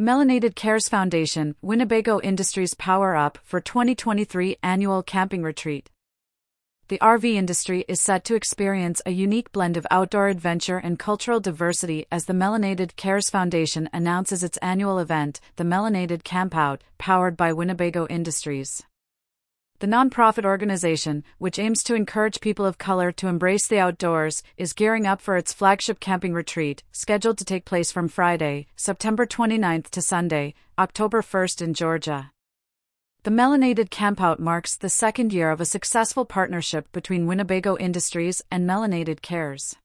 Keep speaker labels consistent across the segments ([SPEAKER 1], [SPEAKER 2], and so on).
[SPEAKER 1] Melanated Cares Foundation, Winnebago Industries Power Up for 2023 Annual Camping Retreat. The RV industry is set to experience a unique blend of outdoor adventure and cultural diversity as the Melanated Cares Foundation announces its annual event, the Melanated Campout, powered by Winnebago Industries. The nonprofit organization, which aims to encourage people of color to embrace the outdoors, is gearing up for its flagship camping retreat, scheduled to take place from Friday, September 29th to Sunday, October 1st in Georgia. The Melanated Campout marks the second year of a successful partnership between Winnebago Industries and Melanated Cares.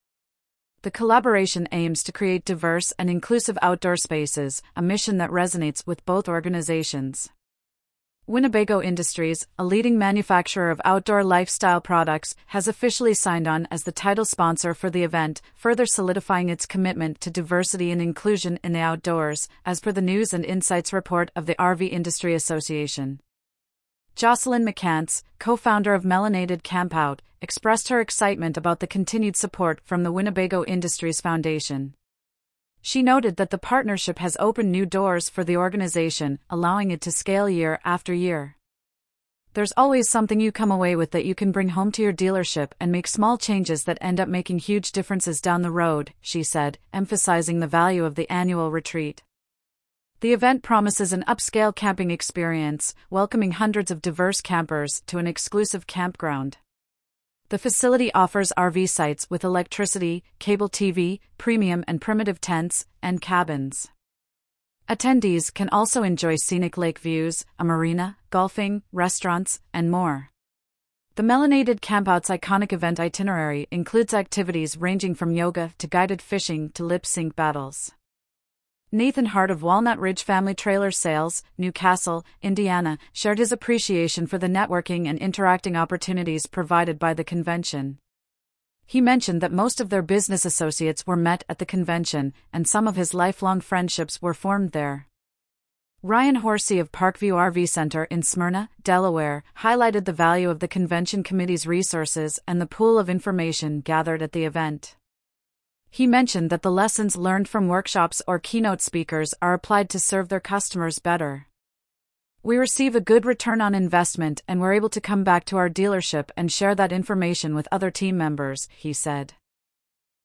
[SPEAKER 1] The collaboration aims to create diverse and inclusive outdoor spaces, a mission that resonates with both organizations. Winnebago Industries, a leading manufacturer of outdoor lifestyle products, has officially signed on as the title sponsor for the event, further solidifying its commitment to diversity and inclusion in the outdoors, as per the News and Insights report of the RV Industry Association. Jocelyn McCants, co founder of Melanated Campout, expressed her excitement about the continued support from the Winnebago Industries Foundation. She noted that the partnership has opened new doors for the organization, allowing it to scale year after year. There's always something you come away with that you can bring home to your dealership and make small changes that end up making huge differences down the road, she said, emphasizing the value of the annual retreat. The event promises an upscale camping experience, welcoming hundreds of diverse campers to an exclusive campground. The facility offers RV sites with electricity, cable TV, premium and primitive tents, and cabins. Attendees can also enjoy scenic lake views, a marina, golfing, restaurants, and more. The Melanated Campout's iconic event itinerary includes activities ranging from yoga to guided fishing to lip sync battles. Nathan Hart of Walnut Ridge Family Trailer Sales, New Castle, Indiana, shared his appreciation for the networking and interacting opportunities provided by the convention. He mentioned that most of their business associates were met at the convention, and some of his lifelong friendships were formed there. Ryan Horsey of Parkview RV Center in Smyrna, Delaware, highlighted the value of the convention committee's resources and the pool of information gathered at the event. He mentioned that the lessons learned from workshops or keynote speakers are applied to serve their customers better. We receive a good return on investment and we're able to come back to our dealership and share that information with other team members, he said.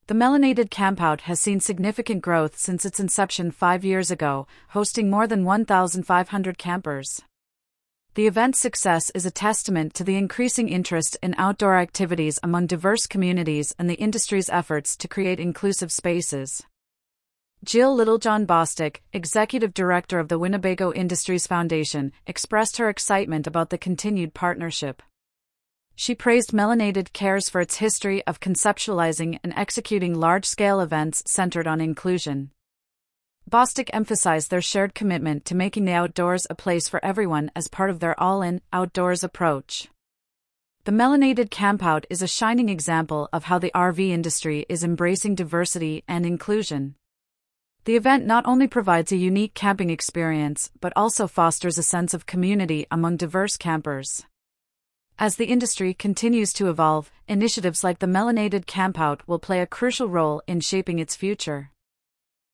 [SPEAKER 1] The Melanated Campout has seen significant growth since its inception five years ago, hosting more than 1,500 campers. The event's success is a testament to the increasing interest in outdoor activities among diverse communities and the industry's efforts to create inclusive spaces. Jill Littlejohn Bostic, executive director of the Winnebago Industries Foundation, expressed her excitement about the continued partnership. She praised Melanated Cares for its history of conceptualizing and executing large scale events centered on inclusion. Bostic emphasized their shared commitment to making the outdoors a place for everyone as part of their all in, outdoors approach. The Melanated Campout is a shining example of how the RV industry is embracing diversity and inclusion. The event not only provides a unique camping experience, but also fosters a sense of community among diverse campers. As the industry continues to evolve, initiatives like the Melanated Campout will play a crucial role in shaping its future.